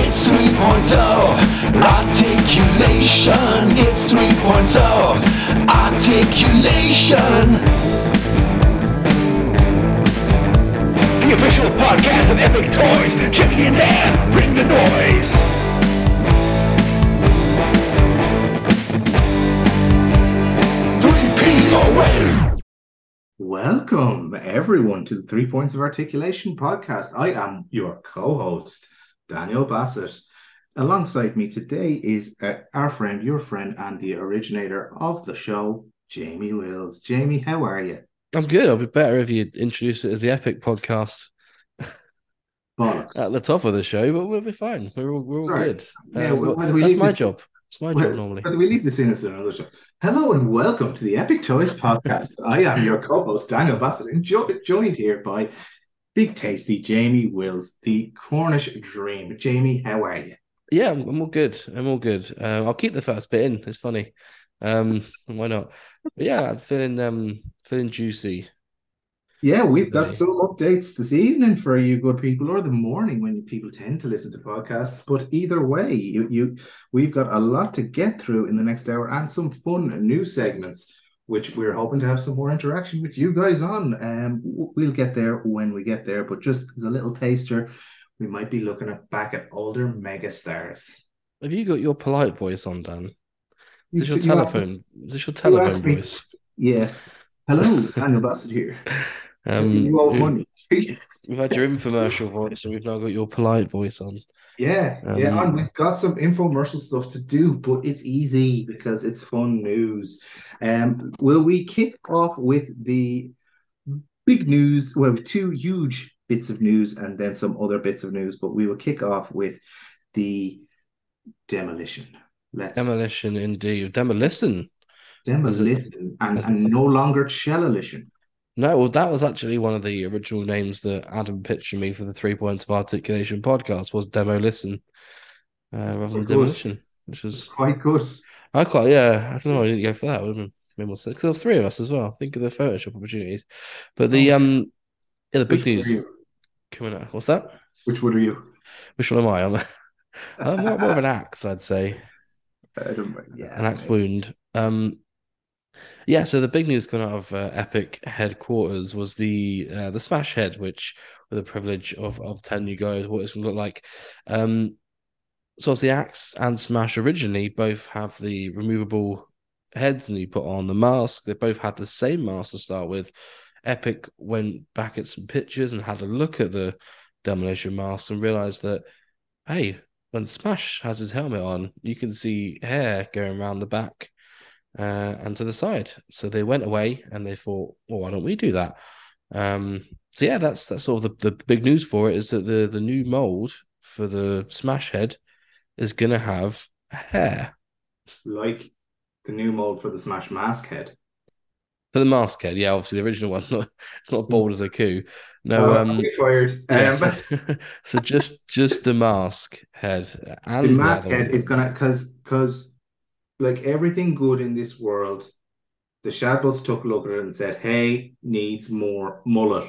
It's 3.0 articulation. It's 3.0 articulation. The official podcast of Epic Toys. Jimmy and Dan, bring the noise. Three POA. Welcome, everyone, to the Three Points of Articulation podcast. I am your co host, Daniel Bassett. Alongside me today is uh, our friend, your friend, and the originator of the show, Jamie Wills. Jamie, how are you? I'm good. I'll be better if you introduce it as the Epic podcast Bollocks. at the top of the show, but we'll be fine. We're all, we're all Sorry. good. Yeah, Uh, well, well, we that's my job. It's my job normally. we leave this in as another show. Hello and welcome to the Epic Toys podcast. I am your co host, Daniel Bassett, and jo- joined here by Big Tasty Jamie Wills, the Cornish Dream. Jamie, how are you? Yeah, I'm, I'm all good. I'm all good. Uh, I'll keep the first bit in. It's funny. Um, why not? But yeah, I'm feeling um feeling juicy. Yeah, we've got some updates this evening for you good people, or the morning when people tend to listen to podcasts. But either way, you, you we've got a lot to get through in the next hour and some fun new segments, which we're hoping to have some more interaction with you guys on. Um, we'll get there when we get there, but just as a little taster, we might be looking at back at older megastars. Have you got your polite voice on, Dan? Is this your should- you asked- telephone? Is this your you telephone me- voice? Yeah. Hello, Daniel Bassett here. Um, you owe we- money. we've had your infomercial voice, and we've now got your polite voice on. Yeah, yeah, Um, and we've got some infomercial stuff to do, but it's easy because it's fun news. Um, will we kick off with the big news? Well, two huge bits of news and then some other bits of news, but we will kick off with the demolition. Let's Demolition, indeed. Demolition. demolition and, and no longer chellolition. No, well, that was actually one of the original names that Adam pitched to me for the Three Points of Articulation podcast was Demo Listen, uh, rather than Demolition, which was Quite good. I quite yeah. I don't know. I didn't go for that. Would have been more because there was three of us as well. Think of the Photoshop opportunities, but the Oh. um yeah the big Which news coming out. What's that? Which one are you? Which one am I? I'm, I'm more, more of an axe, I'd say. I don't, yeah, an axe wound. Um, yeah. So the big news coming out of uh, Epic headquarters was the uh, the Smash Head, which with the privilege of of telling you guys what it's going to look like. Um, so the Axe and Smash originally both have the removable heads, and you put on the mask. They both had the same mask to start with. Epic went back at some pictures and had a look at the demolition mask and realized that hey, when Smash has his helmet on, you can see hair going around the back uh, and to the side. So they went away and they thought, well, why don't we do that? Um, so yeah, that's that's sort of the, the big news for it is that the the new mold for the Smash head is gonna have hair like the new mold for the Smash Mask head. for the mask head. Yeah, obviously the original one. It's not bold as a coup. No, Oh, um, fired. yeah, Um, so, so just just the mask head and the mask head is gonna because because like everything good in this world, the Shadbolts took a look at it and said, "Hey, needs more mullet."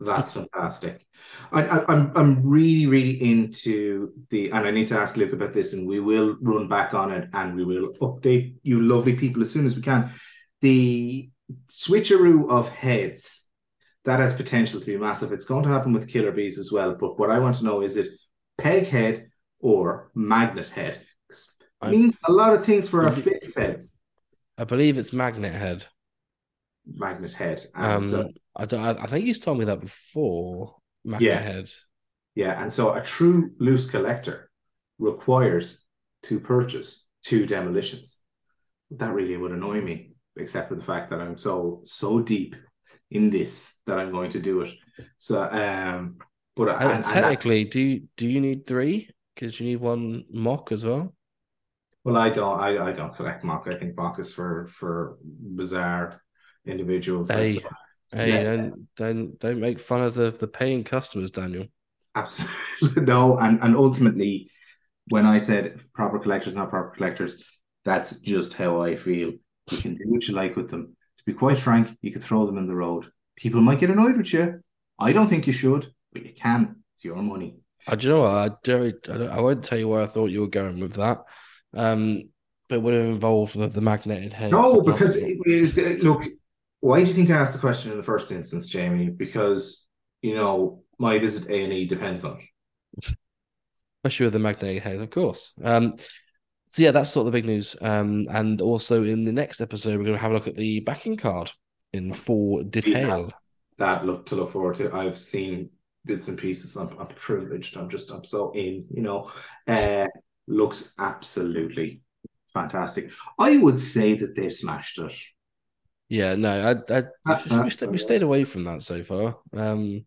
That's fantastic. I, I, I'm I'm really really into the and I need to ask Luke about this, and we will run back on it and we will update you lovely people as soon as we can. The switcheroo of heads that has potential to be massive. It's going to happen with Killer Bees as well. But what I want to know is it peg head or magnet head? I- means a lot of things for our fit heads. I believe it's magnet head. Magnet head. And Um, so, I don't. I, I think he's told me that before. Magnet Yeah. head. yeah, and so a true loose collector requires to purchase two demolitions. That really would annoy me, except for the fact that I'm so so deep in this that I'm going to do it. So um but Uh, and- and that- technically, do you do you need three? Because you need one mock as well. Well, I don't. I, I don't collect mock. I think mock is for for bizarre individuals. Hey, so- hey, Yeah. don't don't don't make fun of the the paying customers, Daniel. absolutely no. And and ultimately, when I said proper collectors, not proper collectors, that's just how I feel. You can do what you like with them. To be quite frank, you could throw them in the road. People might get annoyed with you. I don't think you should, but you can. It's your money. I do you know what I don't, I don't I won't tell you where I thought you were going with that. Um, but would have involved the, the magneted head. No, because it, it- look, why do you think I asked the question in the first instance, Jamie? Because you know my visit A and E depends on it. especially with the magnetic head, of course. Um, so yeah, that's sort of the big news. Um, and also in the next episode, we're going to have a look at the backing card in full detail. That look to look forward to. I've seen bits and pieces. I'm, I'm privileged. I'm just I'm so in. You know, uh, looks absolutely fantastic. I would say that they've smashed it. Yeah, no, I, I Uh, we, sta- we stayed away from that so far. Um,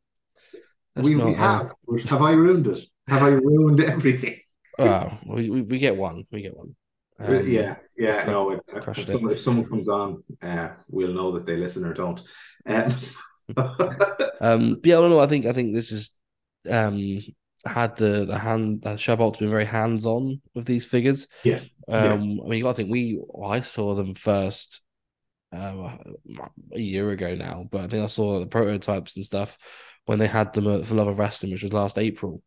We, not, we uh, have. but Have I ruined it? Have I ruined everything? Oh, we, we we get one. We get one. Um, yeah, yeah, no. If, if, someone, if someone comes on, uh, we'll know that they listen or don't. Um, Um, yeah, I don't know. I think I think this is um had the the hand that Shadbolt's been very hands on with these figures. Yeah, yeah. Um, I mean, you got to think we I saw them first uh, a year ago now, but I think I saw the prototypes and stuff when they had them at for Love of Wrestling, which was last April.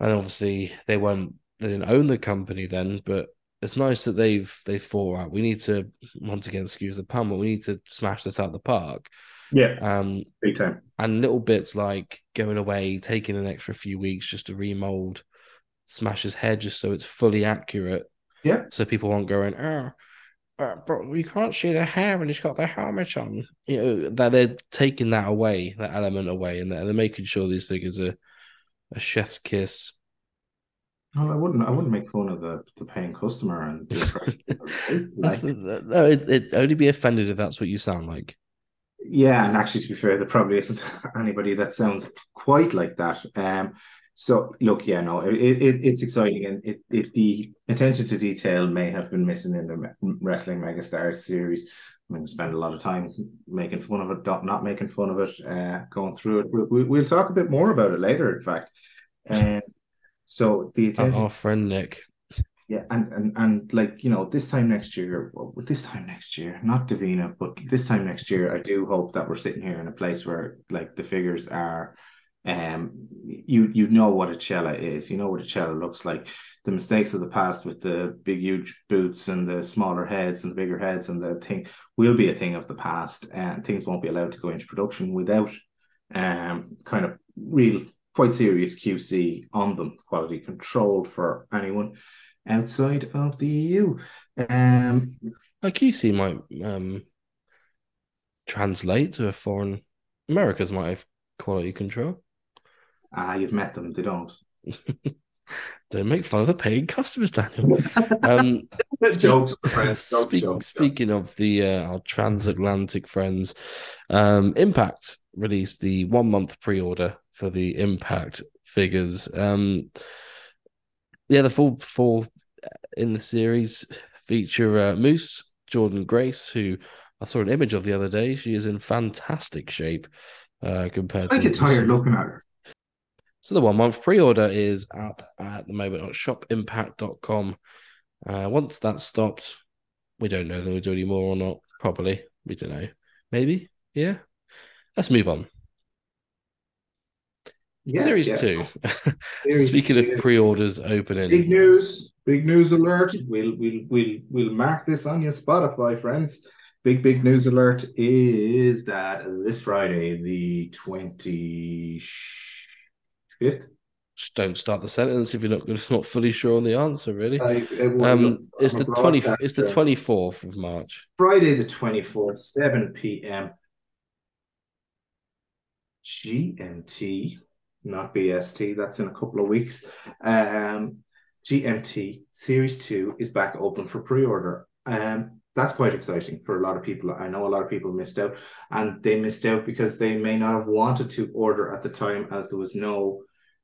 And obviously they weren't they didn't own the company then, but it's nice that they've they've thought right. We need to once again excuse the pun, but we need to smash this out of the park. Yeah, Um, big time. and little bits like going away, taking an extra few weeks just to remold Smash's head just so it's fully accurate. Yeah. So people won't go in, oh, but we can't see the hair and he's got the helmet on. You know, that they're taking that away, that element away, and they're, they're making sure these figures are a chef's kiss. No, I wouldn't. I wouldn't make fun of the, the paying customer and do impressions of it. That's Like, no, it, it only be offended if that's what you sound like. Yeah, and actually, to be fair, there probably isn't anybody that sounds quite like that. Um, so look, yeah, no, it, it it's exciting, and it, it the attention to detail may have been missing in the wrestling megastars series. I mean, we spend a lot of time making fun of it, not making fun of it, uh, going through it. We, we, we'll talk a bit more about it later, in fact. Um, so the attention Our friend Nick. Yeah, and and and like you know, this time next year, this time next year, not Davina, but this time next year, I do hope that we're sitting here in a place where like the figures are, um, you you know what a cella is, you know what a cella looks like. The mistakes of the past with the big huge boots and the smaller heads and the bigger heads and the thing will be a thing of the past, and things won't be allowed to go into production without, um, kind of real quite serious QC on them, quality controlled for anyone outside of the EU. Um, Like QC might um translate to a foreign America's might have quality control. ah, you've met them, they don't. Don't make fun of the paying customers, Daniel. Um, That's jokes, friends. Jokes, speak- jokes, speaking of the uh, our transatlantic friends, um, Impact released the one month pre order for the Impact figures. Um, yeah, the full four in the series feature uh, Moose, Jordynne Grace, who I saw an image of the other day. She is in fantastic shape uh, compared I to get tired looking at her. so the one month pre-order is up at the moment on shopimpact.com. Uh, once that's stopped, we don't know if we'll do any more or not. Probably. We don't know. Maybe. Yeah. Let's move on. Yeah, Series yeah. two. Series Speaking two. of pre-orders opening. Big news, big news alert. We'll we'll we'll we'll mark this on your Spotify, friends. Big big news alert is that this Friday, the twenty fifth. Just don't start the sentence if you're not not fully sure on the answer, really. Um, Um, it's the twenty. It's the twenty fourth of March. Friday the 24th, 7 p.m. GMT, not BST. That's in a couple of weeks. Um, GMT Series 2 is back open for pre order. Um, that's quite exciting for a lot of people. I know a lot of people missed out, and they missed out because they may not have wanted to order at the time as there was no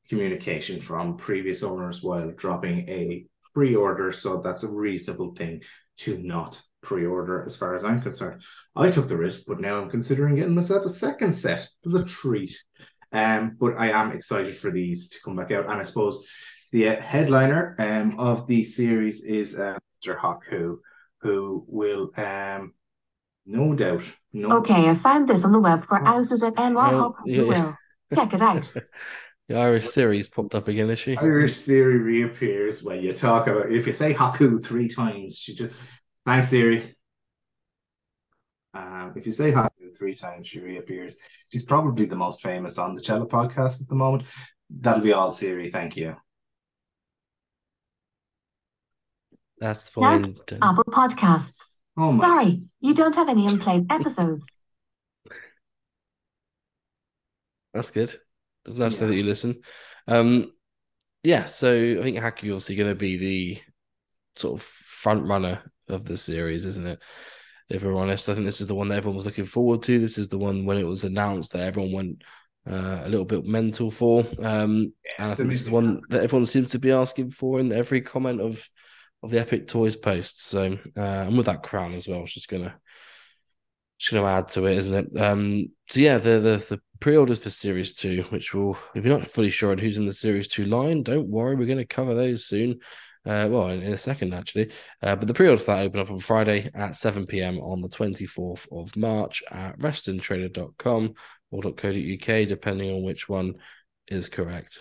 communication from previous owners while dropping a pre order. So that's a reasonable thing to not pre order, as far as I'm concerned. I took the risk, but now I'm considering getting myself a second set. Was a treat. Um, but I am excited for these to come back out. And I suppose the uh, headliner um, of the series is uh, Mr. Haku, who will um, no doubt, no Okay, I found this on the web for houses at NY. Well, Hope you will. Check it out. The Irish series popped up again, is she? Irish Siri reappears when you talk about if you say Haku three times, she just thanks Siri. Um, if you say Haku three times, she reappears. She's probably the most famous on the Cello podcast at the moment. That'll be all Siri. Thank you. That's fine. Apple Podcasts. Oh my! Sorry, you don't have any unplayed episodes. That's good. It's nice to Yeah. that you listen. Um, yeah, so I think Haku obviously going to be the sort of front runner of the series, isn't it? If we're honest, I think this is the one that everyone was looking forward to. This is the one when it was announced that everyone went uh, a little bit mental for. Um, and I think this is the one that everyone seems to be asking for in every comment of of the Epic Toys posts. So, uh, and with that crown as well, it's just gonna just gonna add to it, isn't it? Um, so yeah, the the the pre-orders for Series Two, which will, if you're not fully sure on who's in the Series Two line, don't worry, we're gonna cover those soon. Uh, well, in, in a second actually. Uh, but the pre-order for that open up on Friday at 7 p.m. on the 24th of March at wrestlingtrader.com or .co.uk, depending on which one is correct.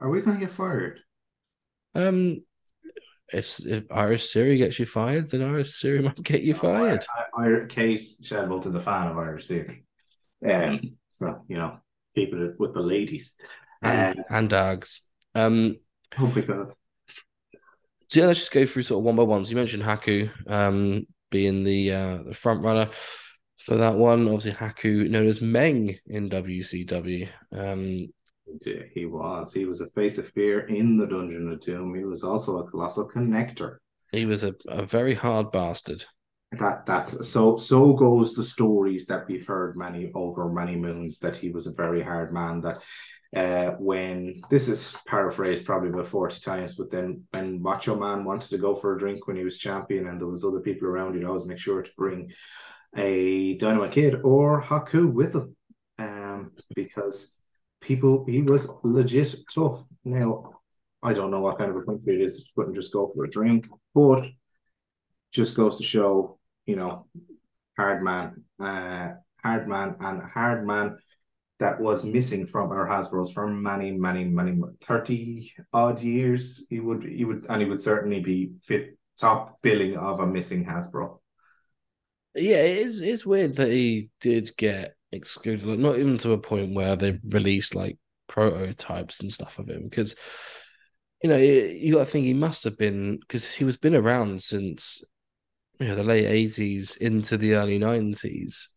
Are we going to get fired? Um, if if Irish Siri gets you fired, then Irish Siri might get you fired. I, I, Kate Shadbolt is a fan of Irish Siri. Um, so you know, keep it with the ladies. and, Um, and dogs. Um, oh my god! So yeah, let's just go through sort of one by one. So you mentioned Haku um, being the uh, the front runner for that one. Obviously, Haku known as Meng in WCW. Um, Yeah, He was. He was a face of fear in the Dungeon of Doom. He was also a colossal connector. he was a, a very hard bastard. That that's so so goes the stories that we've heard many over many moons that he was a very hard man that uh when this is paraphrased probably about 40 times but then when Macho Man wanted to go for a drink when he was champion and there was other people around he'd always make sure to bring a Dynamite Kid or Haku with him um because people he was legit tough. Now I don't know what kind of a country it is that couldn't just go for a drink but just goes to show, you know, hard man, uh, hard man, and hard man that was missing from our Hasbro's for many, many, many, thirty odd years. He would, he would, and he would certainly be fit top billing of a missing Hasbro. Yeah, it is. It's weird that he did get excluded, like, not even to a point where they've released like prototypes and stuff of him. Because you know, you got to think he must have been because he was been around since you know the late eighties into the early nineties.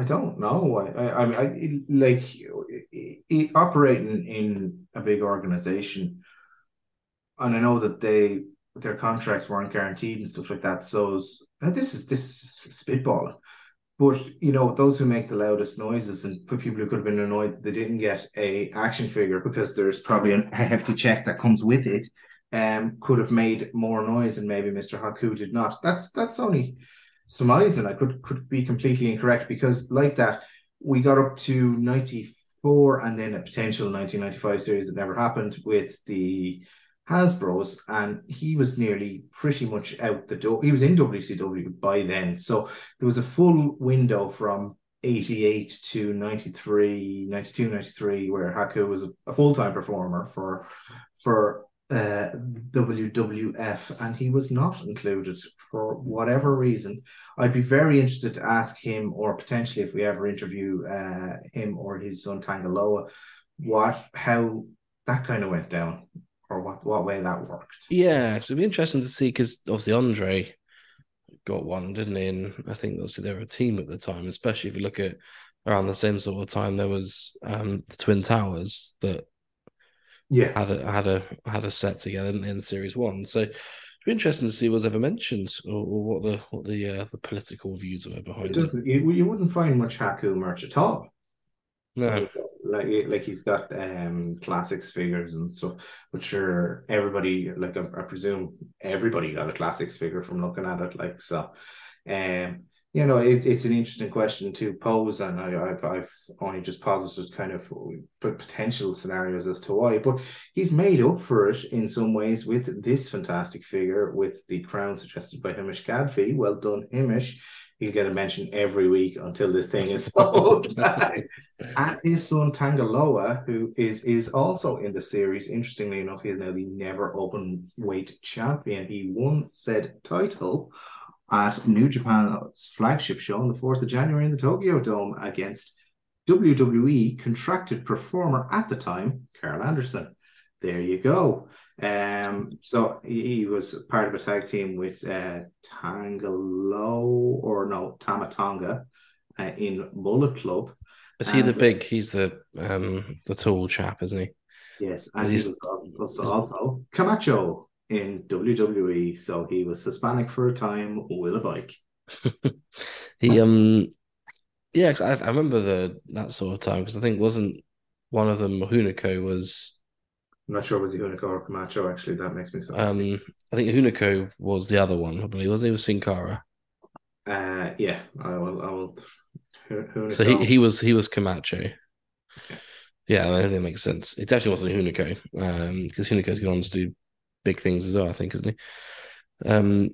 I don't know. I, I, I I, like he, he, operating in a big organization, and I know that they their contracts weren't guaranteed and stuff like that. So uh, this is this is spitballing, but you know those who make the loudest noises and people who could have been annoyed that they didn't get a action figure because there's probably a hefty check that comes with it. Um, could have made more noise and maybe Mr. Haku did not. That's that's only surmising. I could could be completely incorrect because like that, we got up to 94 and then a potential 1995 series that never happened with the Hasbro's, and he was nearly pretty much out the door. He was in WCW by then. So there was a full window from 88 to 93, 92, 93, where Haku was a full-time performer for for uh, WWF, and he was not included for whatever reason. I'd be very interested to ask him, or potentially if we ever interview uh, him or his son Tangaloa, what how that kind of went down, or what what way that worked. Yeah, so it'd be interesting to see because obviously Andre got one, didn't he? And I think obviously they were a team at the time, especially if you look at around the same sort of time there was um the Twin Towers that Yeah, had a had a had a set together in, in series one. So it'd be interesting to see what's ever mentioned or, or what the what the uh, the political views were behind it it. doesn't. You, you wouldn't find much Haku merch at all. No. like like he's got um classics figures and stuff but sure everybody like I, I presume everybody got a classics figure from looking at it like so um you know it, it's an interesting question to pose and I, I've, I've only just posited kind of potential scenarios as to why but he's made up for it in some ways with this fantastic figure with the crown suggested by Hamish Cadfy well done Hamish he'll get a mention every week until this thing is sold. and his son Tangaloa, who is is also in the series. Interestingly enough, he is now the never open weight champion. He won said title at New Japan's flagship show on the 4th of January in the Tokyo Dome against WWE contracted performer at the time, Karl Anderson. There you go. Um, so he, was part of a tag team with uh, Tangalo or no Tama Tonga uh, in Bullet Club. Is he the big? He's the um the tall chap, isn't he? Yes, and he He's- also, also Camacho in WWE. So he was Hispanic for a time with a bike. He um yeah, 'cause I, I remember the that sort of time because I think wasn't one of them Hunico was I'm not sure was he Hunico or Camacho. Actually, that makes me so. um I think Hunico was the other one, I believe, wasn't he? Was Sin Cara. Uh, yeah, I will. I will. Hunico. So he, he was he was Camacho. Yeah, I think that makes sense. It definitely wasn't Hunico, um, because Hunico's gone on to do big things as well, I think, isn't he? Um,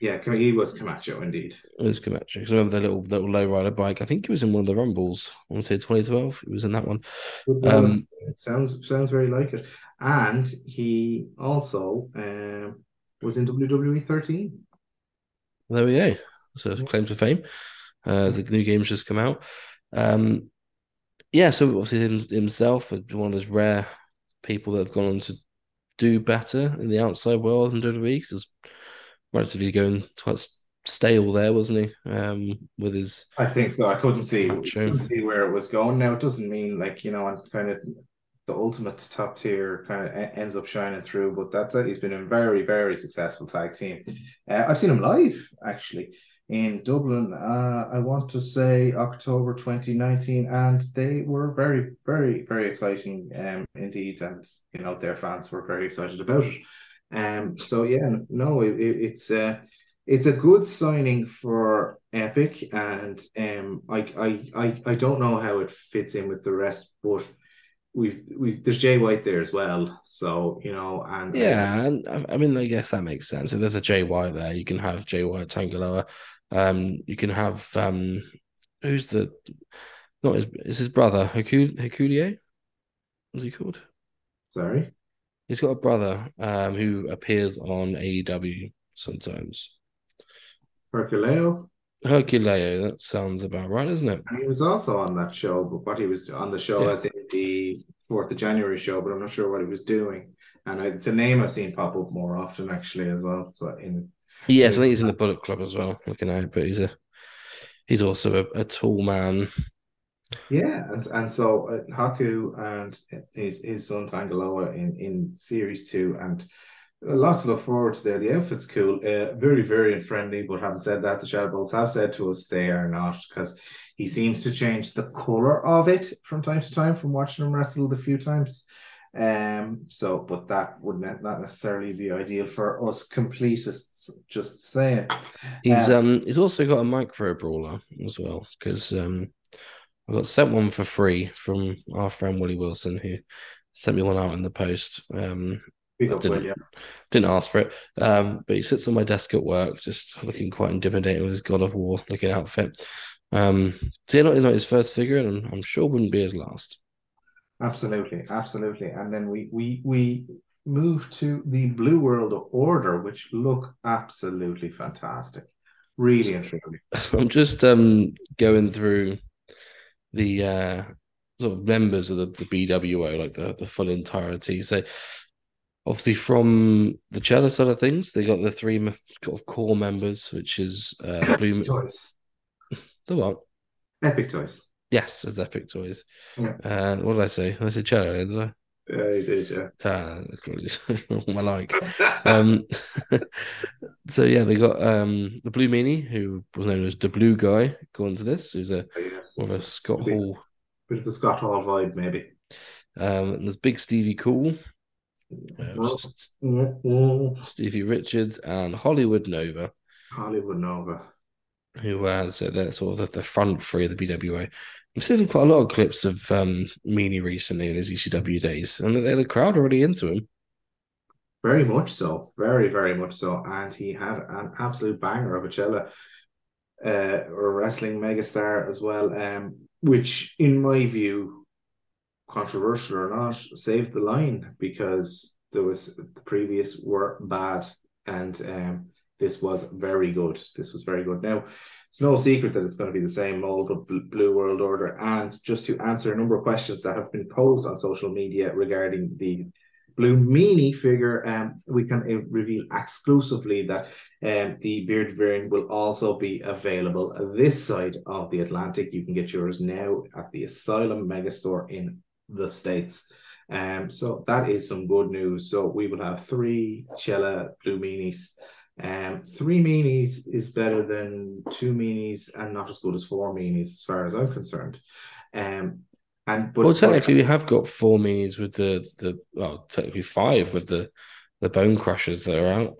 yeah, he was Camacho indeed. it was Camacho. Because I remember the little little low rider bike. I think he was in one of the Rumbles. I want to say 2012. He was in that one. Um, sounds sounds very like it. And he also um, was in WWE 13. There we go. So claim to fame. Uh, as the new games just come out. Um, yeah, so obviously him, himself, uh, one of those rare people that have gone on to do better in the outside world than WWE. 'cause He was relatively going quite stale there, wasn't he? Um, with his I think so. I couldn't see couldn't see where it was going. Now it doesn't mean like you know, I'm kind of the ultimate top tier kind of ends up shining through, but that's it. He's been a very very successful tag team. Uh, I've seen him live actually in Dublin. Uh, I want to say October 2019, and they were very very very exciting um indeed, and you know their fans were very excited about it. Um, so yeah, no, it, it, it's uh it's a good signing for Epic, and um, I, I, I, I don't know how it fits in with the rest, but we've, we there's Jay White there as well, so you know, and yeah, and I, I mean, I guess that makes sense. If there's a Jay White there, you can have Jay White Tangaloa. Um, you can have um, who's the not his is his brother Haku Hakulie? What's he called? sorry, He's got a brother um who appears on AEW sometimes. Hikuleo, Hikuleo, that sounds about right, isn't it? and he was also on that show, but what he was on the show Yeah. as in the Fourth of January show, but I'm not sure what he was doing, and it's a name I've seen pop up more often actually as well. So in Yes, I think he's in the Bullet Club as well, looking out, but he's a he's also a, a tall man. Yeah, and and so uh, Haku and his his son Tangaloa in in series two, and lots to look forward to there. The outfit's cool, uh, very very friendly. But having said that, the Shadbolts have said to us they are not because he seems to change the color of it from time to time from watching him wrestle the few times. Um, so but that would not necessarily be ideal for us completists. Just saying. He's Uh, um he's also got a micro brawler as well because um I got sent one for free from our friend Willie Wilson who sent me one out in the post. Um, didn't- Will, yeah. didn't ask for it. Um, but he sits on my desk at work, just looking quite intimidating with his God of War looking outfit. Um, so yeah, not, not his first figure, and I'm, I'm sure wouldn't be his last. Absolutely, absolutely. And then we we we move to the Blue World Order, which look absolutely fantastic. Really and truly. I'm just um going through the uh sort of members of the, the BWO, like the, the full entirety. So obviously from the Chella side of things, they got the three sort of core members, which is uh Blue Toys. the what? Epic toys. Yes, as Epic Toys. Yeah. Uh, what did I say? I said Chella, did I? Yeah, you did, yeah. Ah, my like. Um, so yeah, they got um the Blue Meanie, who was known as the Blue Guy, going to this, who's a yes, one of Scott a bit, Hall. bit of a Scott Hall vibe, maybe. Um, and there's Big Stevie Cool, uh, which Mm, Stevie Richards, and Hollywood Nova, Hollywood Nova. who uh, they're sort of the, the front three of the BWA. I've seen quite a lot of clips of um Meanie recently in his ECW days, and the, the crowd already into him. Very much so. Very, very much so. And he had an absolute banger of a Chella. uh, or wrestling megastar as well, um, which in my view, controversial or not, saved the line because there was the previous were bad and um, this was very good. This was very good. Now, it's no secret that it's going to be the same old Blue World Order. And just to answer a number of questions that have been posed on social media regarding the Blue Meanie figure, um, we can uh, reveal exclusively that um, the beard variant will also be available this side of the Atlantic. You can get yours now at the Asylum Megastore in the States. Um, so that is some good news. So we will have three Chella Blue Meanies. Um, three meanies is better than two meanies and not as good as four meanies, as far as I'm concerned. Um, and but well, technically, we have got four meanies with the the well, technically five with the the bone crushers that are out.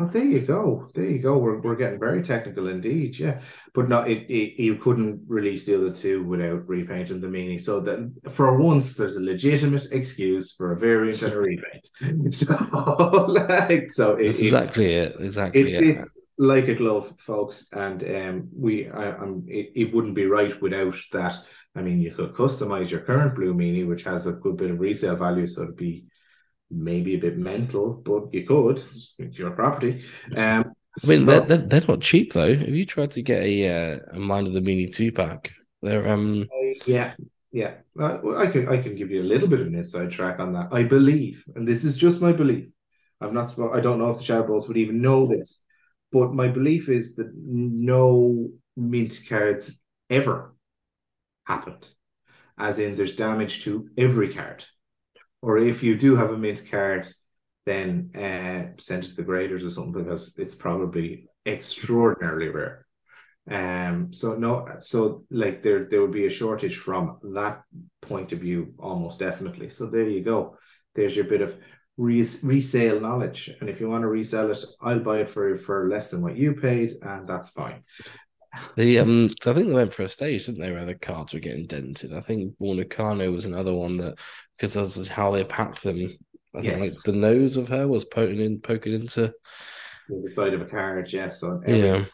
Oh, there you go. There you go. We're, we're getting very technical indeed. Yeah. But no, it, it you couldn't release the other two without repainting the Meanie. So that for once there's a legitimate excuse for a variant and a repaint. So like so it, That's it- exactly it. Exactly it, it. it's like a glove, folks, and um, we, I, I'm, it, it wouldn't be right without that. I mean, you could customize your current Blue Meanie, which has a good bit of resale value, so it'd be maybe a bit mental, but you could. It's your property. Um, I mean, so- they're, they're, they're not cheap though. If you tried to get a uh, a Mind of the Mini two pack, they're um yeah, yeah. Uh, well, I can, I can give you a little bit of an inside track on that. I believe, and this is just my belief. I've not. I don't know if the Shadbolts would even know this, but my belief is that no mint cards ever happened, as in there's damage to every card, or if you do have a mint card, then uh, send it to the graders or something because it's probably extraordinarily rare. Um, so no, so like there there would be a shortage from that point of view, almost definitely. So there you go. There's your bit of res- resale knowledge, and if you want to resell it, I'll buy it for for less than what you paid, and that's fine. The um. 'cause I think they went for a stage, didn't they, where the cards were getting dented. I think Bornacano was another one that because this is how they packed them. I Yes. think like the nose of her was poking in, poking into The side of a card, yes. So every yeah,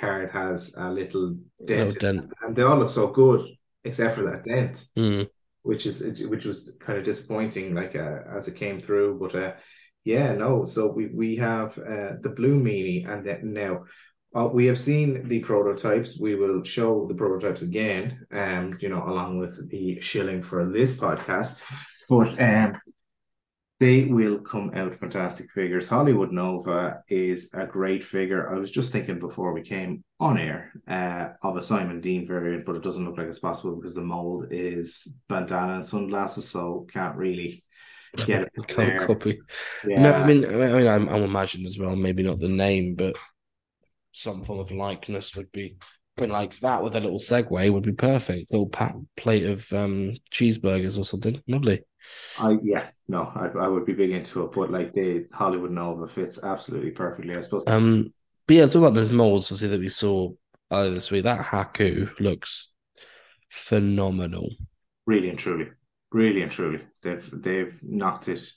card has a little little dent, dent. and they all look so good, except for that dent. Mm. which is which was kind of disappointing like uh, as it came through but uh yeah no so we we have uh the blue meanie and then now uh, we have seen the prototypes we will show the prototypes again um you know along with the shilling for this podcast but um they will come out fantastic figures. Hollywood Nova is a great figure. I was just thinking before we came on air uh, of a Simon Dean variant, but it doesn't look like it's possible because the mold is bandana and sunglasses, so can't really get it Can't there. copy. Yeah. No, I mean, I mean, I'm, I'm imagining as well. Maybe not the name, but some form of likeness would be. But like that with a little segue would be perfect. little pat plate of um cheeseburgers or something. Lovely. I yeah, no, I, I would be big into it, but like the Hollywood Nova fits absolutely perfectly. I suppose Um, but yeah, talk about those molds. I see that we saw earlier this week. That Haku looks phenomenal. really and truly, really and truly, they've they've knocked it,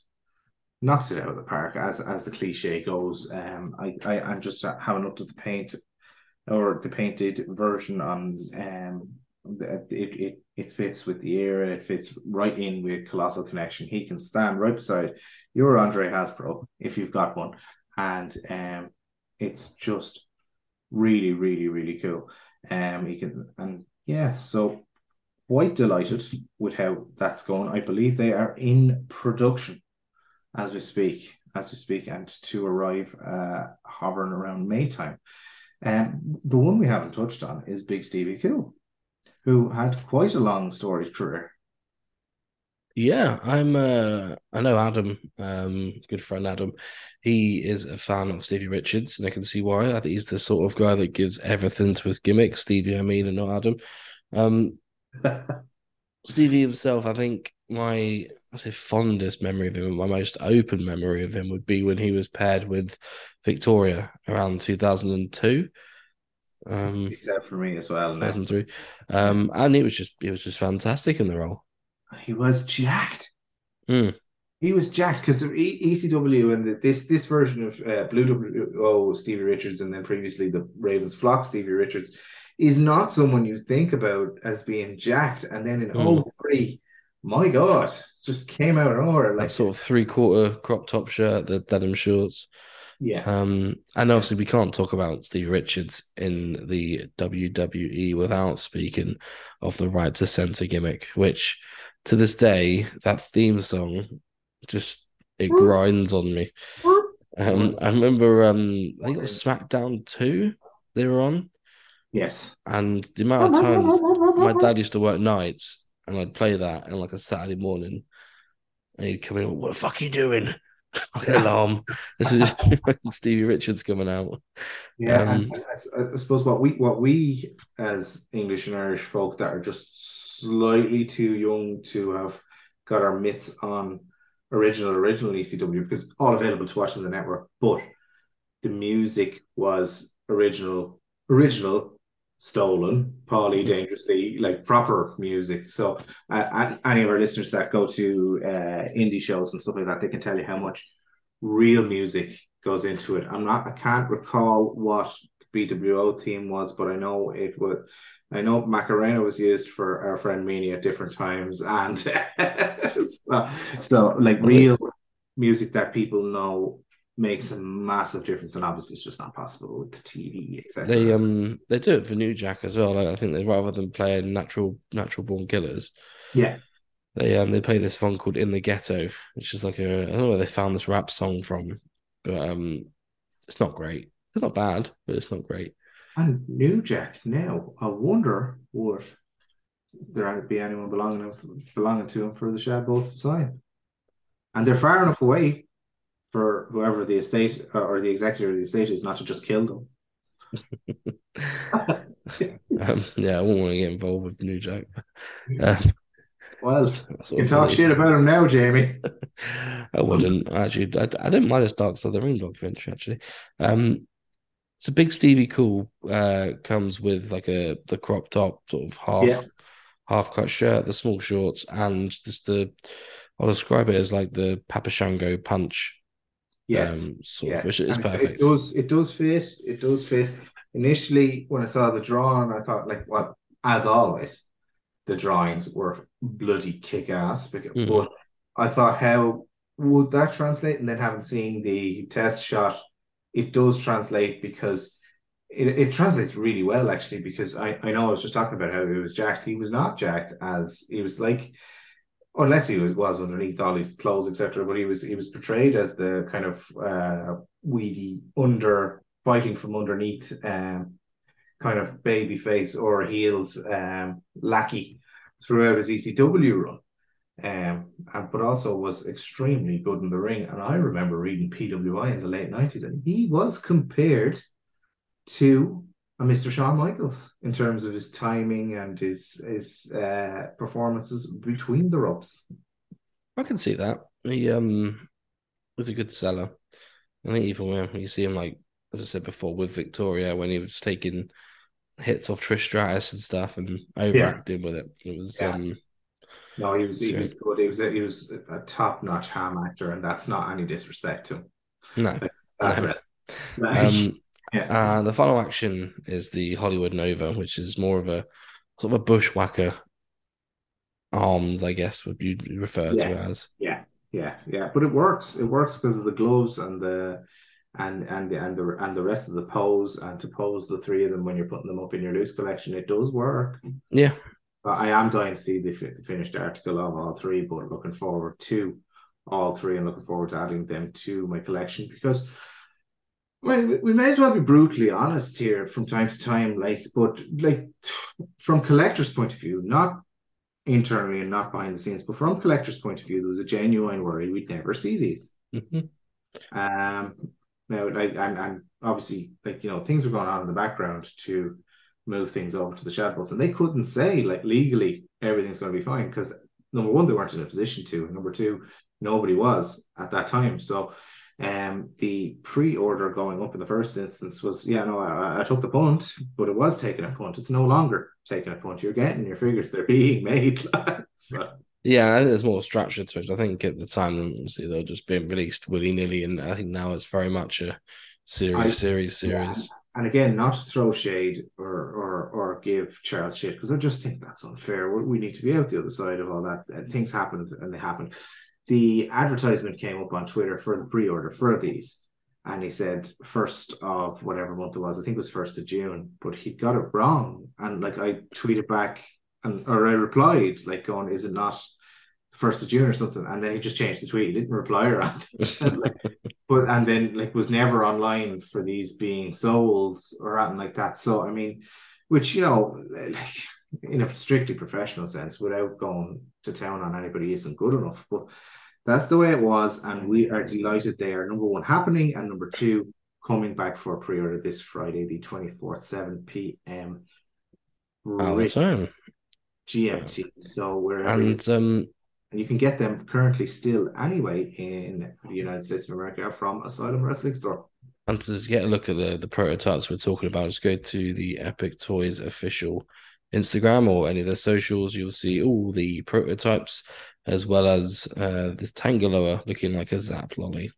knocked it out of the park as as the cliche goes. Um, I, I I'm just having looked at the paint or the painted version on um. It, it it fits with the era. It fits right in with Colossal Connection. He can stand right beside your Andre Hasbro if you've got one, and um, it's just really, really, really cool. Um, he can and yeah, so quite delighted with how that's going. I believe they are in production as we speak, as we speak, and to arrive uh, hovering around May time. Um, the one we haven't touched on is Big Stevie Cool, who had quite a long storied career. Yeah, I'm uh I know Adam, um, good friend Adam. He is a fan of Stevie Richards, and I can see why. I think he's the sort of guy that gives everything to his gimmick, Stevie, I mean, and not Adam. Um Stevie himself, I think my I say fondest memory of him, my most open memory of him would be when he was paired with Victoria around 2002. Um It's for me as well. now. 2003. Um and he was just he was just fantastic in the role. He was jacked. Mm. He was jacked because ECW and the, this this version of uh, Blue WO Stevie Richards and then previously the Ravens Flock Stevie Richards is not someone you think about as being jacked. And then in Mm. 03, my God, just came out of nowhere. Like Like, sort of three quarter crop top shirt, the denim shorts. yeah, Um, and obviously we can't talk about Steve Richards in the WWE without speaking of the right to censor gimmick, which to this day, that theme song just it grinds on me. Um, I remember um, I think it was SmackDown 2 they were on, yes. and the amount of times my dad used to work nights and I'd play that on like a Saturday morning and he'd come in, what the fuck are you doing? Like alarm. This is Stevie Richards coming out. Yeah, Um, I, I- I suppose what we what we as English and Irish folk that are just slightly too young to have got our mitts on original original ECW because all available to watch on the network, but the music was original original stolen Paulie dangerously like proper music. So uh, any of our listeners that go to uh, indie shows and stuff like that they can tell you how much real music goes into it. I'm not i can't recall what the bwo theme was but i know it was i know macarena was used for our friend Meanie at different times and so, so like real music that people know makes a massive difference and obviously it's just not possible with the tv etc They um they do it for New Jack as well. Like, I think they rather than playing natural natural born killers, yeah they um they play this song called In the Ghetto, which is like a I don't know where they found this rap song from, but um it's not great. It's not bad, but it's not great. And New Jack now, I wonder what there would be anyone belonging belonging to him for the Shadbolts to sign? And they're far enough away for whoever the estate or, or the executive of the estate is not to just kill them. Um, yeah, I wouldn't want to get involved with the New joke. Um, well, that's you talk funny. shit about him now, Jamie. I wouldn't actually. I, I didn't mind his Dark Side of the Ring documentary actually. Um, it's a big Stevie Cool. Uh, comes with like a the crop top sort of half Yeah. half cut shirt, the small shorts, and just the. I'll describe it as like the Papa Shango punch. Yes. um, yes. which is And it- perfect. It does it does fit. It does fit. Initially, when I saw the drawing, I thought like what as always, the drawings were bloody kick ass. But Mhm. I thought how would that translate? And then having seen the test shot, it does translate because it, it translates really well actually because I, I know I was just talking about how he was jacked. He was not jacked as he was like unless he was, was underneath all his clothes, etc. But he was he was portrayed as the kind of uh, weedy under fighting from underneath um, kind of baby face or heels um, lackey throughout his ECW run. Um, and but also was extremely good in the ring. And I remember reading PWI in the late nineties, and he was compared to a Mr. Shawn Michaels in terms of his timing and his his uh, performances between the ropes. I can see that. He um was a good seller. I think even when you see him like as I said before with Victoria when he was taking hits off Trish Stratus and stuff and overacting with it. It was Yeah. um No, he was he was good. He was a, he was a top notch ham actor, and that's not any disrespect to him. no. That's No. Um yeah, uh the final action is the Hollywood Nova, which is more of a sort of a bushwhacker arms, I guess would you refer to it as. yeah, yeah, yeah. But it works. It works because of the gloves and the and and the and the and the rest of the pose and to pose the three of them when you're putting them up in your loose collection. It does work. Yeah. But I am dying to see the, the finished article of all three, but looking forward to all three and looking forward to adding them to my collection because well, we, may as well be brutally honest here from time to time, like, but like from collector's point of view, not internally and not behind the scenes, but from collector's point of view, there was a genuine worry we'd never see these. Mhm. Um, now, like, and, and obviously, like, you know, things were going on in the background to move things over to the Shadbolts, and they couldn't say, like, legally everything's going to be fine because number one, they weren't in a position to, and number two, nobody was at that time. So, um, the pre-order going up in the first instance was, yeah, no, I, I took the punt, but it was taking a punt. It's no longer taking a punt. You're getting your figures; they're being made. so, Yeah, I think there's more structure to it. I think at the time, they were just being released willy nilly, and I think now it's very much a series, I- series, Yeah. series. And again, not to throw shade or or or give Charles shit because I just think that's unfair. We, we need to be out the other side of all that. And things happened and they happened. The advertisement came up on Twitter for the pre-order for these, and he said first of whatever month it was. I think it was first of June, but he got it wrong. And like I tweeted back and or I replied like going, "Is it not?" First of June or something, and then he just changed the tweet. He didn't reply or anything. Like, but and then like was never online for these being sold or anything like that. So I mean, which you know, like in a strictly professional sense, without going to town on anybody, isn't good enough. But that's the way it was, and we are delighted they are number one happening, and number two coming back for a pre-order this Friday, the twenty fourth, seven p.m. Our time. GMT. So we're And um, and you can get them currently still anyway in the United States of America from Asylum Wrestling Store. And to get a look at the the prototypes we're talking about, just go to the Epic Toys official Instagram or any of their socials. You'll see all the prototypes as well as uh, this Tanga Loa looking like a Zap lolly.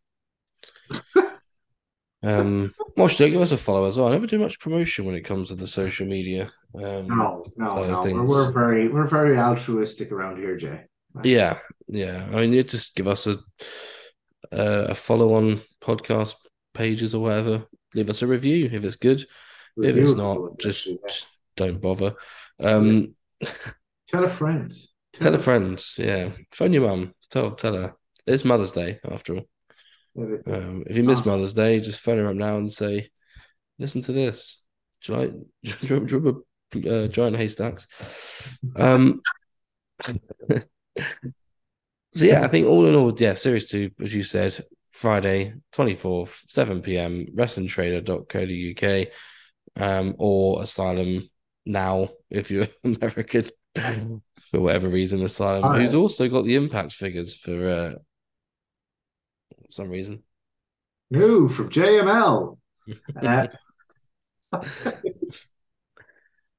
um, watch, don't give us a follow as well. I never do much promotion when it comes to the social media. Um, No, no, no. We're, we're very we're very altruistic around here, Jay. Yeah, yeah. I mean, you just give us a uh, a follow on podcast pages or whatever. Leave us a review if it's good. if it's not, just, just don't bother. Um, tell a friend. tell a friend. Yeah, phone your mum. Tell tell her it's Mother's Day after all. Um, if you miss Ah. Mother's Day, just phone her up now and say, "Listen to this." Do you like? Do you, remember uh, Giant Haystacks? Um. so yeah, I think all in all, yeah, series two, as you said, Friday, twenty fourth, seven PM, wrestlingtrader.co.uk, um, or Asylum now if you're American. For whatever reason, Asylum, who's also got the impact figures for uh, some reason. New from JML. Uh,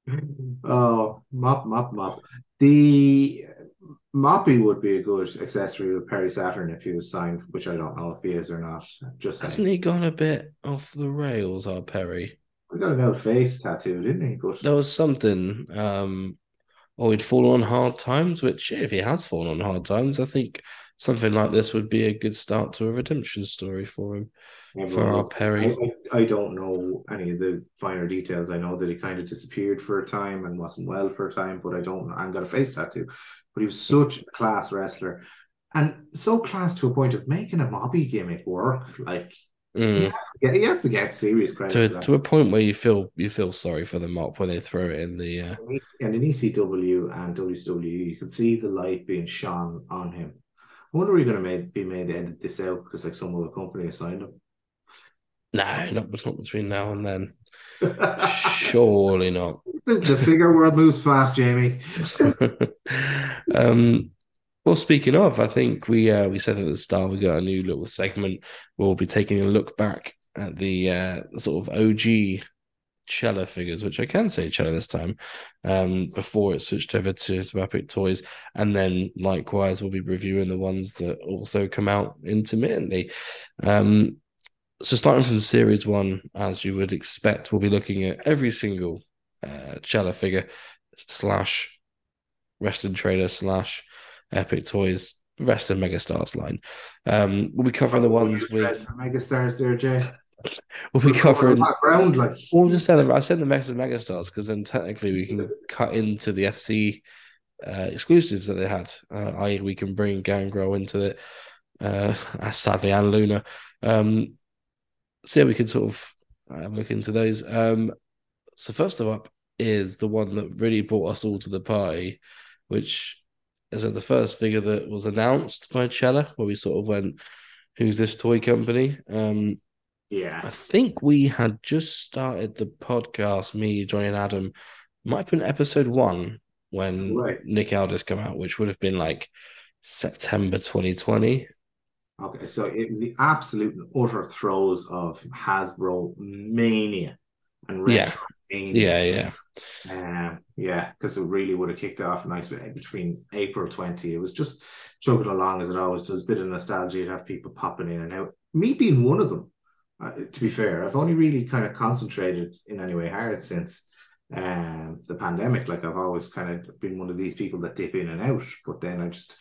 oh, mop, mop, mop. The Moppy would be a good accessory with Perry Saturn if he was signed, which I don't know if he is or not. Just Hasn't he gone a bit off the rails, our Perry? We got an out face tattoo, didn't he? But There was something, um, or he'd fallen on hard times, which if he has fallen on hard times, I think something like this would be a good start to a redemption story for him, for everyone our Perry. I, I, don't know any of the finer details. I know that he kind of disappeared for a time and wasn't well for a time, but I don't. I have got a face tattoo, but he was such a class wrestler, and so class to a point of making a mobby gimmick work. Like he Mm. has to get, he has to get serious credit. To to a point where you feel you feel sorry for the mop when they throw it in the. Uh, and in ECW and WCW, you can see the light being shone on him. I wonder are you going to be made to edit this out because like some other company assigned him. no, not not between now and then. Surely not. the, the figure world moves fast, Jamie. um, well, speaking of, I think we uh, we said at the start we got a new little segment where we'll be taking a look back at the uh, sort of OG Chella figures, which I can say Chella this time, um, before it switched over to, to Epic Toys, and then likewise we'll be reviewing the ones that also come out intermittently. Um, so starting from series one, as you would expect, we'll be looking at every single uh, Chella figure slash wrestling trader slash epic toys rest wrestling megastars line. Um we'll be covering the ones with megastars there, Jay. we'll be covering background like. Well just say them i said the wrestling megastars because then technically we can cut into the fc uh, exclusives that they had uh, i.e we can bring gangrel into it uh sadly and luna. Um so yeah we can sort of uh, look into those. Um so first of up is the one that really brought us all to the party which is the first figure that was announced by Chella, where we sort of went, "Who's this toy company?" Um, yeah, I think we had just started the podcast. Me, Johnny, and Adam might have been episode one when Right. Nick Aldis come out, which would have been like September 2020. Okay, so in the absolute utter throes of Hasbro mania and retro Yeah, yeah. Um, yeah, because it really would have kicked off nice between April 20. It was just chugging along as it always does. A bit of nostalgia. You'd have people popping in and out. Me being one of them, uh, to be fair, I've only really kind of concentrated in any way hard since um, the pandemic. Like I've always kind of been one of these people that dip in and out, but then I just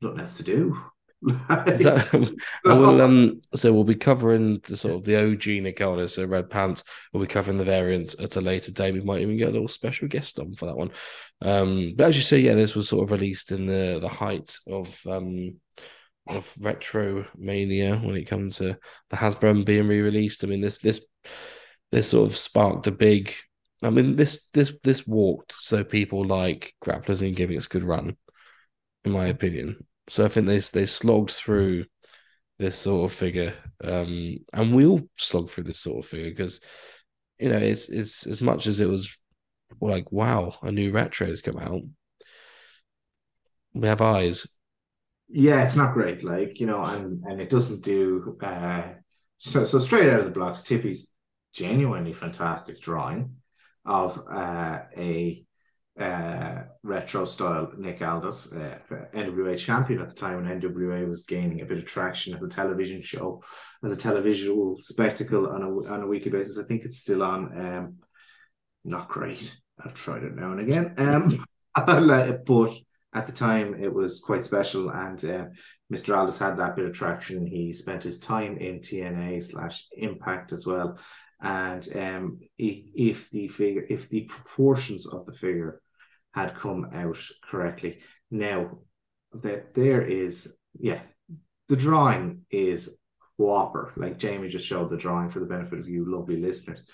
nothing else to do. So, So- we'll, um, so we'll be covering the sort of the OG Aldis, so Red Pants. We'll be covering the variants at a later date. We might even get a little special guest on for that one. Um, but as you say, yeah, this was sort of released in the the height of um of retro mania when it comes to the Hasbro being re-released. I mean, this this this sort of sparked a big. I mean, this this this walked so people like grapplers and giving us a good run, in my opinion. So I think they they slogged through this sort of figure, um, and we all slogged through this sort of figure because you know it's it's as much as it was like wow, a new retro has come out. We have eyes. yeah, it's not great. Like you know, and and it doesn't do. uh So so straight out of the blocks, Tippy's genuinely fantastic drawing of uh, a uh, retro style Nick Aldis, uh, NWA champion at the time when NWA was gaining a bit of traction as a television show, as a televisual spectacle on a on a weekly basis. I think it's still on. Um, not great. I've tried it now and again. Um, but at the time it was quite special, and uh, Mr. Aldis had that bit of traction. He spent his time in TNA slash Impact as well. And um, if the figure, if the proportions of the figure had come out correctly, now that there is, yeah, the drawing is whopper. Like Jamie just showed the drawing for the benefit of you lovely listeners,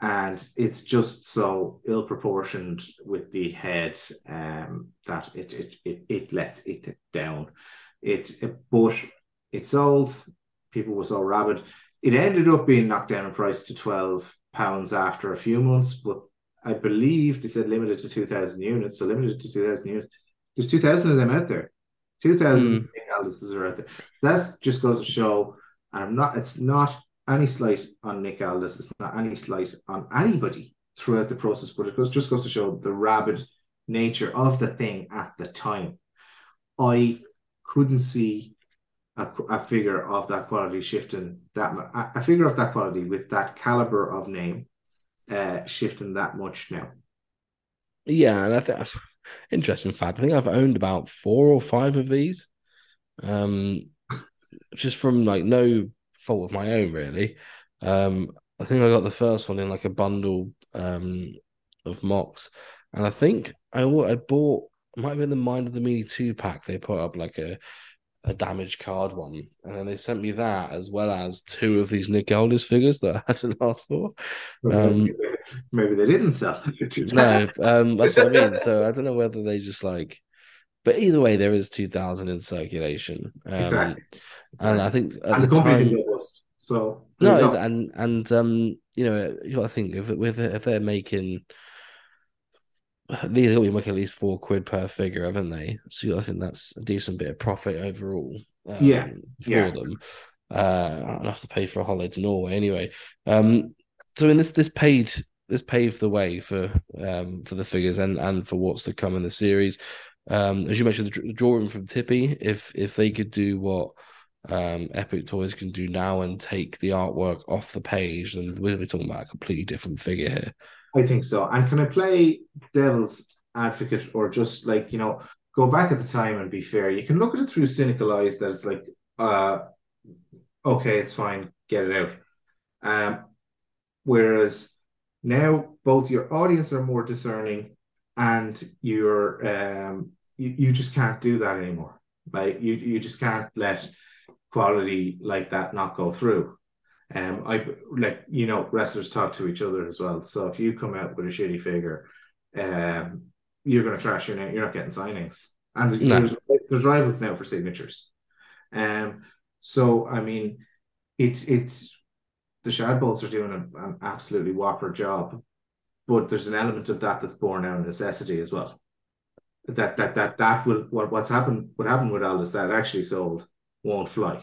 and it's just so ill proportioned with the head um, that it it it it lets it down. It, it but it sold. People were so rabid. It ended up being knocked down in price to twelve pounds after a few months, but I believe they said limited to two thousand units. So limited to two thousand units. There's two thousand of them out there. Two thousand Mm. Aldises are out there. That just goes to show. And I'm not. It's not any slight on Nick Aldis. It's not any slight on anybody throughout the process, but it goes, just goes to show the rabid nature of the thing at the time. I couldn't see a, a figure of that quality shifting that a figure of that quality with that caliber of name uh shifting that much now. Yeah, and I think interesting fact. I think I've owned about four or five of these, um, just from like no fault of my own, really. Um, I think I got the first one in like a bundle um of mocks, and I think I I bought might have been the Mind of the Meanie two pack. They put up like a a damaged card one, and then they sent me that as well as two of these Nick Aldis figures that I hadn't asked for. Um, Maybe they didn't sell. no, um, that's what I mean. So I don't know whether they just like, but either way, there is two thousand in circulation, um, Exactly. and I think at and the time, bust. So no, there you it's- go. and and um, you know, you got to think if with if they're making. At least they'll be making at least four quid per figure, haven't they? So I think that's a decent bit of profit overall. Um, Yeah, for yeah. them. Uh, enough to pay for a holiday to Norway anyway. Um, so in this this paid this paved the way for um for the figures and and for what's to come in the series. Um, as you mentioned, the, the drawing from Tippy, if if they could do what um Epic Toys can do now and take the artwork off the page, then we'll be talking about a completely different figure here. I think so. And can I play devil's advocate or just like, you know, go back at the time and be fair? You can look at it through cynical eyes that it's like, uh, okay, it's fine, get it out. Um, whereas now both your audience are more discerning and you're um you, you just can't do that anymore. Like you you just can't let quality like that not go through. Um, I like you know wrestlers talk to each other as well. So if you come out with a shitty figure, um, you're going to trash your name. You're not getting signings, and No. there's there's rivals now for signatures. Um, so I mean, it's it's the Shadbolts are doing a, an absolutely whopper job, but there's an element of that that's born out of necessity as well. That that that that will what what's happened what happened with Aldis that actually sold won't fly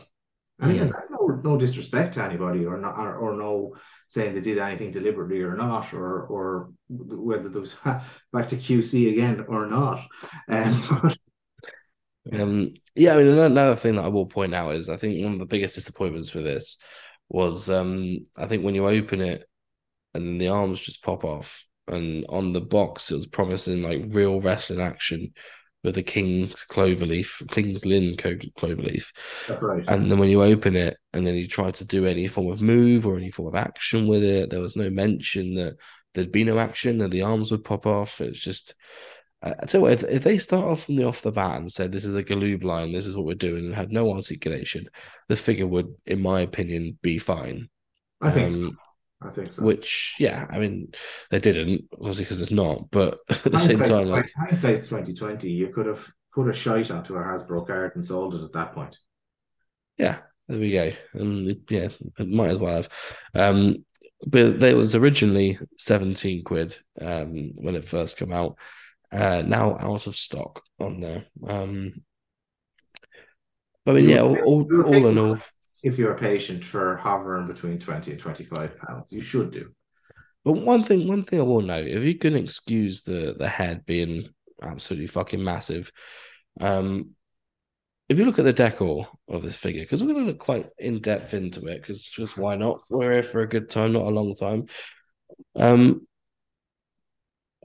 And again, that's no no disrespect to anybody, or not, or, or no saying they did anything deliberately or not, or or whether there was back to QC again or not. Um, Um, yeah, I mean, another thing that I will point out is I think one of the biggest disappointments with this was um, I think when you open it and then the arms just pop off, and on the box it was promising like real wrestling action with the King's Cloverleaf, King's Lynn Cloverleaf, that's right. and then when you open it and then you try to do any form of move or any form of action with it, there was no mention that there'd be no action and the arms would pop off. It's just, I I tell you what, if, if they start off from the off the bat and said this is a Galoob line, this is what we're doing, and had no articulation, the figure would, in my opinion, be fine. I think so. Um, Um, I think so. Which, yeah, I mean, they didn't, obviously, because it's not. But at the same Hindsight- time, like, hindsight's twenty twenty. You could have put a shite onto a Hasbro card and sold it at that point. Yeah, there we go. And yeah, it might as well have. Um, but there was originally 17 quid um, when it first came out. Uh, now out of stock on there. Um, I mean, yeah, all, all, all in all, If you're a patient for hovering between twenty and twenty five pounds, you should do. But one thing, one thing I will note, if you can excuse the the head being absolutely fucking massive, um, if you look at the decor of this figure, because we're going to look quite in depth into it, because just why not? We're here for a good time, not a long time. Um,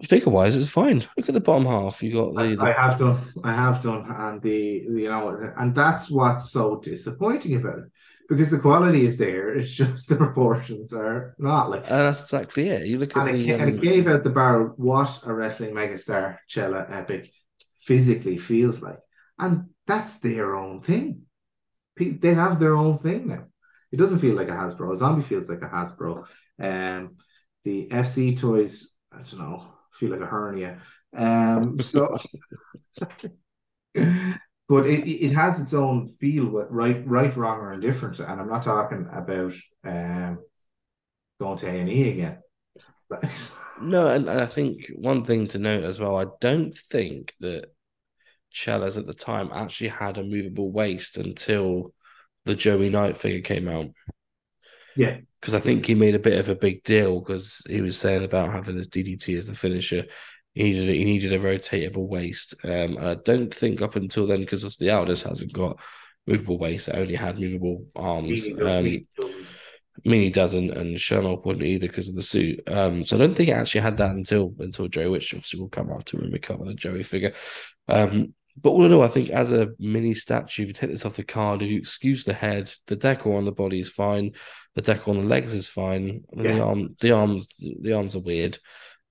figure wise, it's fine. Look at the bottom half. You got the, I have done, I have done, and the you know, and that's what's so disappointing about it because the quality is there. It's just the proportions are not like. and that's exactly it. You look at And it, the ga- and it um, gave out the barrel what a wrestling megastar Chella Epic physically feels like, and that's their own thing. They have their own thing now. It doesn't feel like a Hasbro. A Zombie feels like a Hasbro. Um, the FC toys, I don't know, feel like a hernia. Um, so, but it it has its own feel, with right, right, wrong, or indifference And I'm not talking about um going to A and E again. No, and, and I think one thing to note as well, I don't think that Chella's at the time actually had a movable waist until the Joey Knight figure came out. Yeah. Because I think he made a bit of a big deal because he was saying about having his DDT as the finisher. He needed he needed a rotatable waist. Um, and I don't think up until then, because the Aldis hasn't got movable waist, it only had movable arms. Um, doesn't. Meanie doesn't, and Sherlock wouldn't either because of the suit. Um, so I don't think it actually had that until until Joey, which obviously will come after when we cover the Joey figure. Um, but all in all, I think as a mini statue, if you take this off the card, if you excuse the head, the decor on the body is fine, the decor on the legs is fine, and the Yeah. arm, the arms, the arms are weird.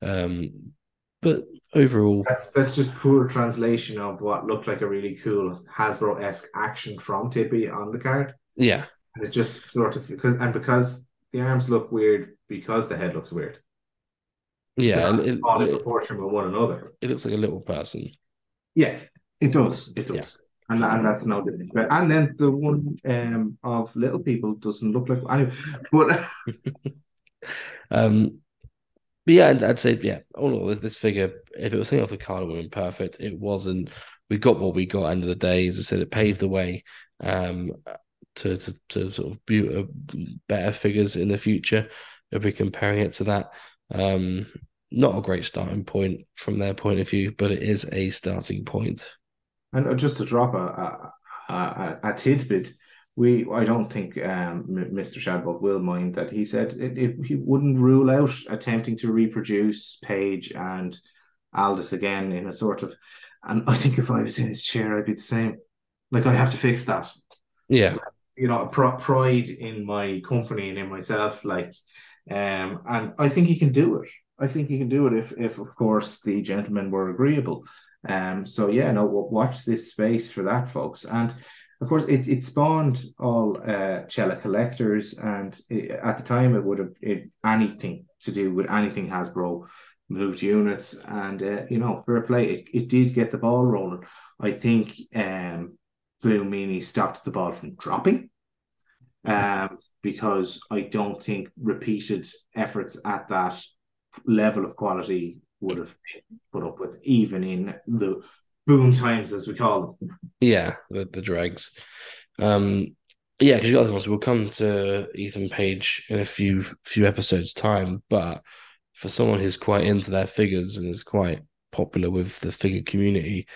Um, but overall, That's that's just poor translation of what looked like a really cool Hasbro esque action from Tippy on the card, yeah, and it just sort of because and because the arms look weird because the head looks weird. yeah, So and it, all in proportion with one another. it looks like a little person. Yeah, it does. It does. And, and that's no disrespect. And then the one um of little people doesn't look like anyway. But Um, but yeah, I'd, I'd say yeah. All this, this figure, if it was something off the card, it would have been perfect. It wasn't. We got what we got. End of the day, as I said, it paved the way um, to, to to sort of be, uh, better figures in the future. If we're comparing it to that, um, not a great starting point from their point of view, but it is a starting point. And just to drop a a, a, a tidbit, we I don't think um, Mr. Shadbolt will mind that he said it, it, he wouldn't rule out attempting to reproduce Page and Aldis again in a sort of. And I think if I was in his chair, I'd be the same. Like I have to fix that. Yeah, You know, pr- pride in my company and in myself. Like, um, and I think he can do it. I think he can do it if, if of course, the gentlemen were agreeable. Um, so yeah, no, watch this space for that, folks. And of course, it, it spawned all uh, Chella collectors, and it, at the time, it would have it, anything to do with anything Hasbro moved units, and uh, you know, fair play. It, it did get the ball rolling. I think um, Blue Meanie stopped the ball from dropping. Um, because I don't think repeated efforts at that level of quality would have put up with, even in the boom times, as we call them. yeah, the the dregs. Um, Yeah, because you guys we'll come to Ethan Page in a few few episodes time, but for someone who's quite into their figures and is quite popular with the figure community,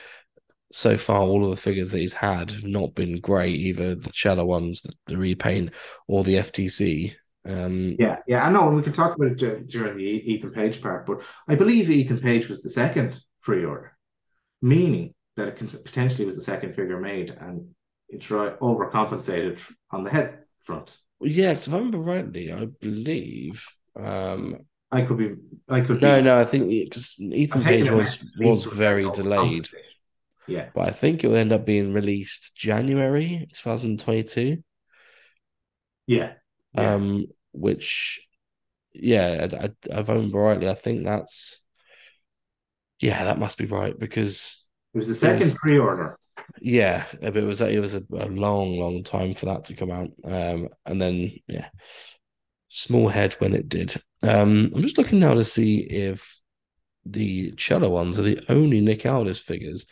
so far all of the figures that he's had have not been great, either the Chella ones, the, the repaint, or the FTC. Um, Yeah, yeah, I know. and We can talk about it during the Ethan Page part, but I believe Ethan Page was the second pre-order, meaning that it can, potentially was the second figure made, and it's right overcompensated on the head front. yeah, 'cause if I remember rightly, I believe. Um, I could be, I could no, be. no, I think because Ethan Page was was very delayed. Yeah, but I think it will end up being released January 2022. yeah, yeah. Um, which, yeah, I, I, if I remember rightly, I think that's, yeah, that must be right because, it was the second was- pre-order. yeah, it was it was a, a long, long time for that to come out. Um, and then yeah, small head when it did. Um, I'm just looking now to see if the Chella ones are the only Nick Aldis figures.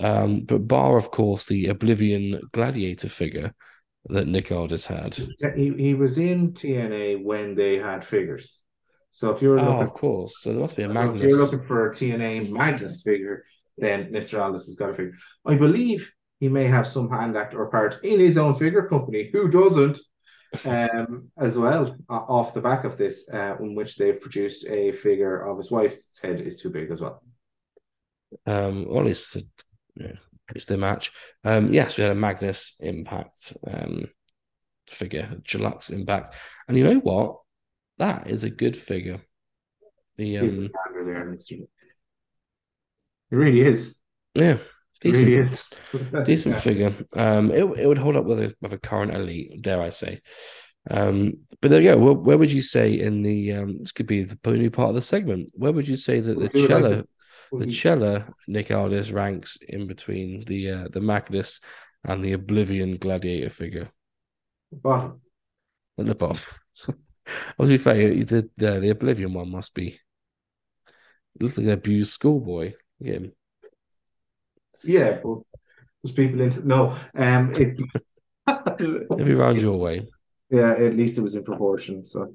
Um, but bar, of course, the Oblivion Gladiator figure that Nick Aldis had. He, he was in TNA when they had figures. So if you're Oh, looking of course. So there must be a So if you're looking for a TNA Magnus figure, then Mr. Aldis has got a figure. I believe he may have some hand act or part in his own figure company. Who doesn't? Um, as well, off the back of this, uh, in which they've produced a figure of his wife's head is too big as well. Um, at least the, yeah, at the match. Um, yes, we had a Magnus Impact um figure, Deluxe Impact, and you know what? That is a good figure. The um, there. It really is. yeah, It decent, really is. decent Yeah. figure. Um, it it would hold up with a with a current elite, dare I say. Um, but there you go. Where, where would you say in the um, this could be the new part of the segment? Where would you say that the like Chella Well, the he- Chella Nick Aldis ranks in between the uh, the Magnus and the Oblivion Gladiator figure bottom. at the bottom. I was be fair, the, the the Oblivion one must be. It looks like an abused schoolboy. Yeah, Yeah, but there's people into no. Um, it, round your way. yeah, at least it was in proportion. So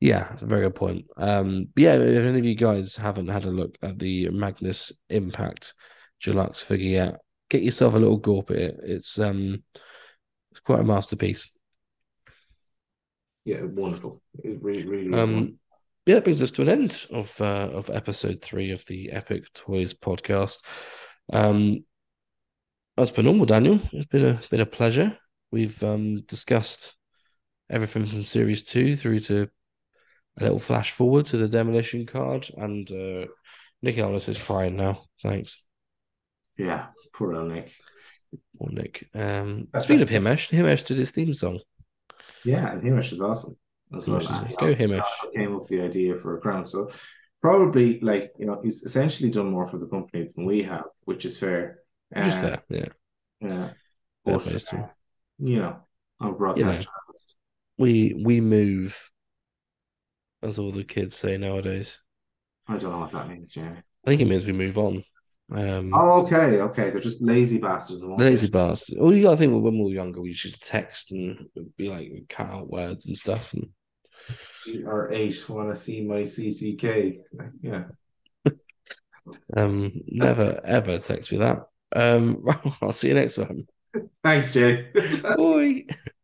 Yeah, that's a very good point. Um, yeah, if any of you guys haven't had a look at the Magnus Impact Deluxe figure yet, get yourself a little gawp at it. It's um, it's quite a masterpiece. Yeah, wonderful. It really, really. Um, wonderful. yeah, that brings us to an end of uh, of episode three of the Epic Toys podcast. Um, as per normal, Daniel, it's been a been a pleasure. We've um, discussed everything from series two through to a little flash forward to the demolition card, and uh, Nick Aldis is crying now. Thanks, yeah, poor old Nick. or Nick. Um, speaking of Himesh, Himesh did his theme song. Yeah, and Hamish is awesome. As well. Is- And he go Hamish. Came up with the idea for a crown, so probably like you know he's essentially done more for the company than we have, which is fair. Just Uh, there, yeah. Yeah, but play to him. uh, you know, on broadcast channels. We we move, as all the kids say nowadays. I don't know what that means, Jamie. I think it means we move on. Um, Oh, okay, okay. They're just lazy bastards. and won't the lazy bastards. bastard. Well, you gotta think when we were younger, we used to text and be like cut out words and stuff. And Or eight want to see my CCK. Yeah. um, never ever text me that. Um, I'll see you next time. Thanks, Jay. Bye.